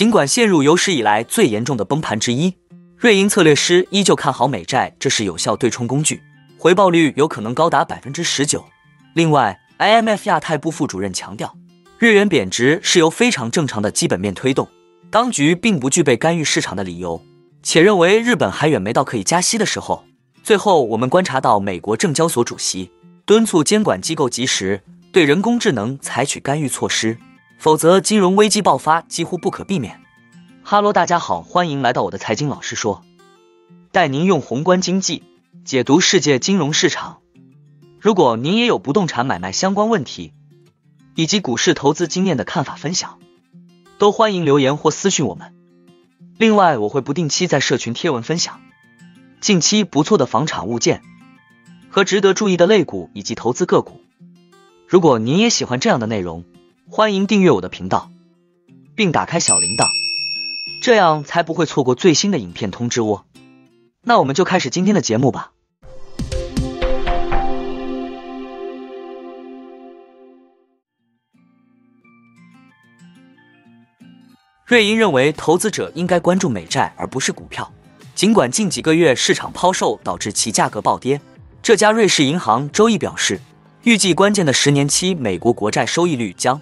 尽管陷入有史以来最严重的崩盘之一，瑞银策略师依旧看好美债，这是有效对冲工具，回报率有可能高达百分之十九。另外，IMF 亚太部副主任强调，日元贬值是由非常正常的基本面推动，当局并不具备干预市场的理由，且认为日本还远没到可以加息的时候。最后，我们观察到美国证交所主席敦促监管机构及时对人工智能采取干预措施，否则金融危机爆发几乎不可避免。哈喽，大家好，欢迎来到我的财经老师说，带您用宏观经济解读世界金融市场。如果您也有不动产买卖相关问题，以及股市投资经验的看法分享，都欢迎留言或私讯我们。另外，我会不定期在社群贴文分享。近期不错的房产物件和值得注意的类股以及投资个股。如果您也喜欢这样的内容，欢迎订阅我的频道，并打开小铃铛，这样才不会错过最新的影片通知哦。那我们就开始今天的节目吧。瑞银认为，投资者应该关注美债而不是股票。尽管近几个月市场抛售导致其价格暴跌，这家瑞士银行周一表示，预计关键的十年期美国国债收益率将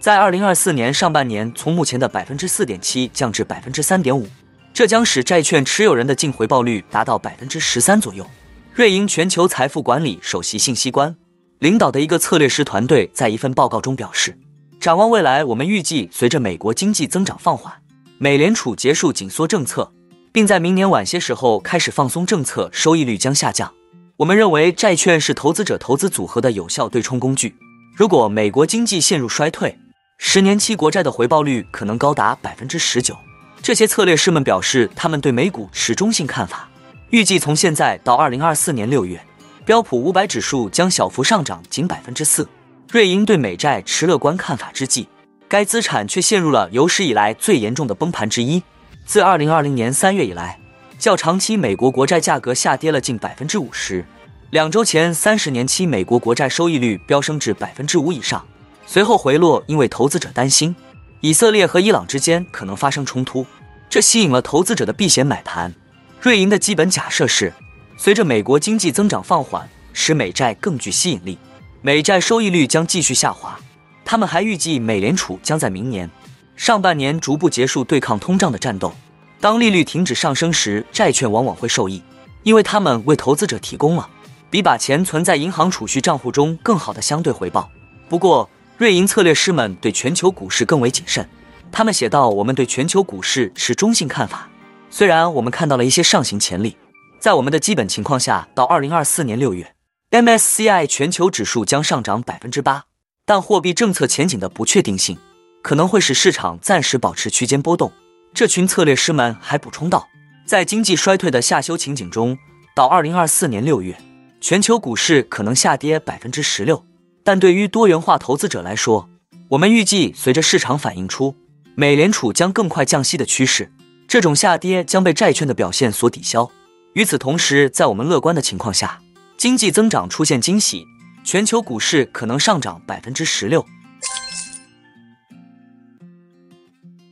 在二零二四年上半年从目前的百分之四点七降至百分之三点五，这将使债券持有人的净回报率达到百分之十三左右。瑞银全球财富管理首席信息官领导的一个策略师团队在一份报告中表示，展望未来，我们预计随着美国经济增长放缓，美联储结束紧缩政策。并在明年晚些时候开始放松政策，收益率将下降。我们认为债券是投资者投资组合的有效对冲工具。如果美国经济陷入衰退，十年期国债的回报率可能高达百分之十九。这些策略师们表示，他们对美股持中性看法，预计从现在到二零二四年六月，标普五百指数将小幅上涨仅百分之四。瑞银对美债持乐观看法之际，该资产却陷入了有史以来最严重的崩盘之一。自二零二零年三月以来，较长期美国国债价格下跌了近百分之五十。两周前，三十年期美国国债收益率飙升至百分之五以上，随后回落，因为投资者担心以色列和伊朗之间可能发生冲突，这吸引了投资者的避险买盘。瑞银的基本假设是，随着美国经济增长放缓，使美债更具吸引力，美债收益率将继续下滑。他们还预计美联储将在明年。上半年逐步结束对抗通胀的战斗。当利率停止上升时，债券往往会受益，因为他们为投资者提供了比把钱存在银行储蓄账户中更好的相对回报。不过，瑞银策略师们对全球股市更为谨慎。他们写道：“我们对全球股市持中性看法，虽然我们看到了一些上行潜力，在我们的基本情况下，到二零二四年六月，MSCI 全球指数将上涨百分之八，但货币政策前景的不确定性。”可能会使市场暂时保持区间波动。这群策略师们还补充道，在经济衰退的下修情景中，到二零二四年六月，全球股市可能下跌百分之十六。但对于多元化投资者来说，我们预计随着市场反映出美联储将更快降息的趋势，这种下跌将被债券的表现所抵消。与此同时，在我们乐观的情况下，经济增长出现惊喜，全球股市可能上涨百分之十六。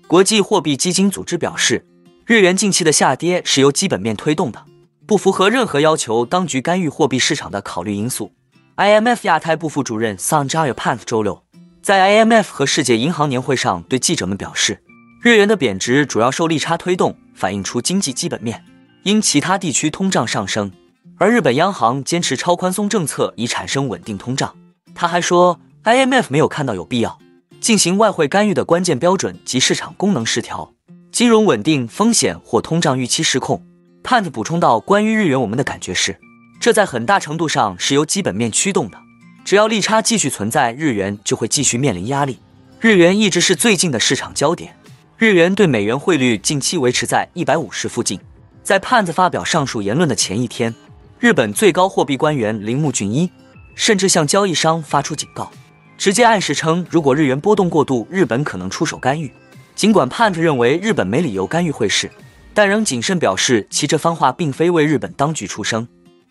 国际货币基金组织表示，日元近期的下跌是由基本面推动的，不符合任何要求当局干预货币市场的考虑因素。IMF 亚太部副主任 Sanjay Pant 周六在 IMF 和世界银行年会上对记者们表示，日元的贬值主要受利差推动，反映出经济基本面。因其他地区通胀上升，而日本央行坚持超宽松政策以产生稳定通胀。他还说，IMF 没有看到有必要。进行外汇干预的关键标准及市场功能失调、金融稳定风险或通胀预期失控。Pant 补充到，关于日元，我们的感觉是，这在很大程度上是由基本面驱动的。只要利差继续存在，日元就会继续面临压力。日元一直是最近的市场焦点，日元对美元汇率近期维持在一百五十附近。在 Pant 发表上述言论的前一天，日本最高货币官员铃木俊一甚至向交易商发出警告。直接暗示称，如果日元波动过度，日本可能出手干预。尽管 Pant 认为日本没理由干预汇市，但仍谨慎表示其这番话并非为日本当局出声，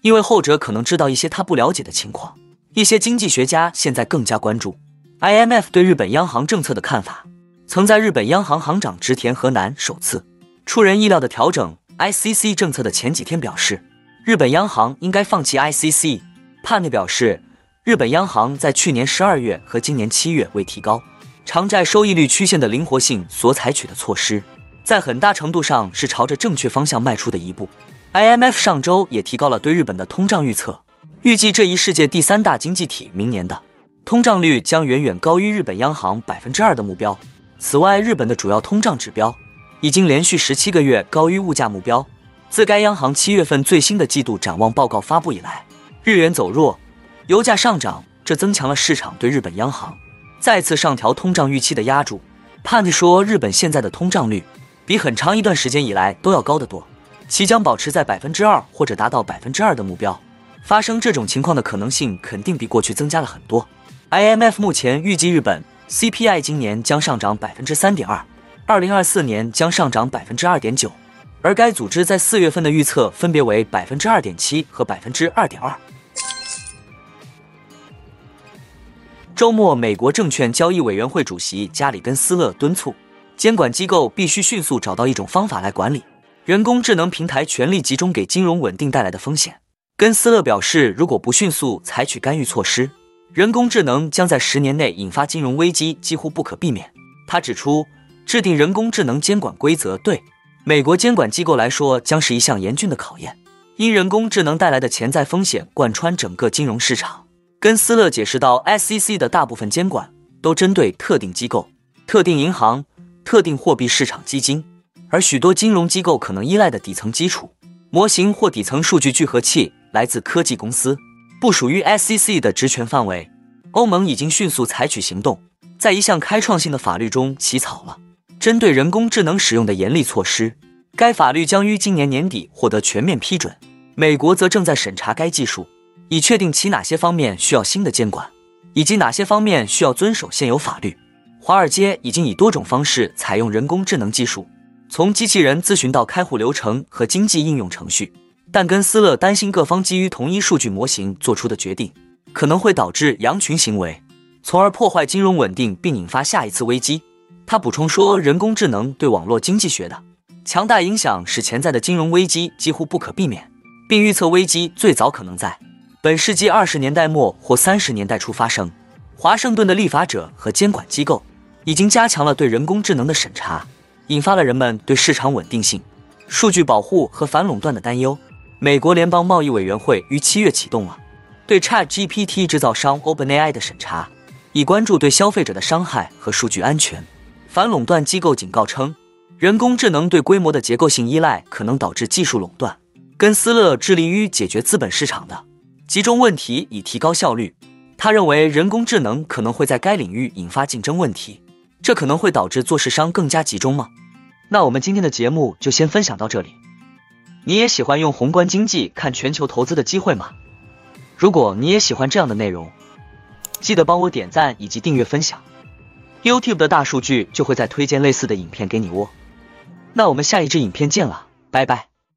因为后者可能知道一些他不了解的情况。一些经济学家现在更加关注 IMF 对日本央行政策的看法。曾在日本央行行长植田和男首次出人意料的调整 ICC 政策的前几天表示，日本央行应该放弃 ICC。判内表示，日本央行在去年十二月和今年七月为提高偿债收益率曲线的灵活性所采取的措施，在很大程度上是朝着正确方向迈出的一步。IMF 上周也提高了对日本的通胀预测，预计这一世界第三大经济体明年的通胀率将远远高于日本央行百分之二的目标。此外，日本的主要通胀指标已经连续十七个月高于物价目标。自该央行七月份最新的季度展望报告发布以来，日元走弱，油价上涨，这增强了市场对日本央行再次上调通胀预期的压注。判决说，日本现在的通胀率比很长一段时间以来都要高得多，其将保持在百分之二或者达到百分之二的目标。发生这种情况的可能性肯定比过去增加了很多。IMF 目前预计日本 CPI 今年将上涨百分之三点二，二零二四年将上涨百分之二点九，而该组织在四月份的预测分别为百分之二点七和百分之二点二。周末，美国证券交易委员会主席加里根斯勒敦促监管机构必须迅速找到一种方法来管理人工智能平台权力集中给金融稳定带来的风险。根斯勒表示，如果不迅速采取干预措施，人工智能将在十年内引发金融危机，几乎不可避免。他指出，制定人工智能监管规则对美国监管机构来说将是一项严峻的考验，因人工智能带来的潜在风险贯穿整个金融市场。根斯勒解释到，SEC 的大部分监管都针对特定机构、特定银行、特定货币市场基金，而许多金融机构可能依赖的底层基础模型或底层数据聚合器来自科技公司，不属于 SEC 的职权范围。欧盟已经迅速采取行动，在一项开创性的法律中起草了针对人工智能使用的严厉措施。该法律将于今年年底获得全面批准。美国则正在审查该技术。以确定其哪些方面需要新的监管，以及哪些方面需要遵守现有法律。华尔街已经以多种方式采用人工智能技术，从机器人咨询到开户流程和经济应用程序。但根斯勒担心各方基于同一数据模型做出的决定可能会导致羊群行为，从而破坏金融稳定并引发下一次危机。他补充说，人工智能对网络经济学的强大影响使潜在的金融危机几乎不可避免，并预测危机最早可能在。本世纪二十年代末或三十年代初发生，华盛顿的立法者和监管机构已经加强了对人工智能的审查，引发了人们对市场稳定性、数据保护和反垄断的担忧。美国联邦贸易委员会于七月启动了对 ChatGPT 制造商 OpenAI 的审查，以关注对消费者的伤害和数据安全。反垄断机构警告称，人工智能对规模的结构性依赖可能导致技术垄断。根斯勒致力于解决资本市场的。集中问题以提高效率。他认为人工智能可能会在该领域引发竞争问题，这可能会导致做市商更加集中吗？那我们今天的节目就先分享到这里。你也喜欢用宏观经济看全球投资的机会吗？如果你也喜欢这样的内容，记得帮我点赞以及订阅分享。YouTube 的大数据就会再推荐类似的影片给你哦。那我们下一支影片见了，拜拜。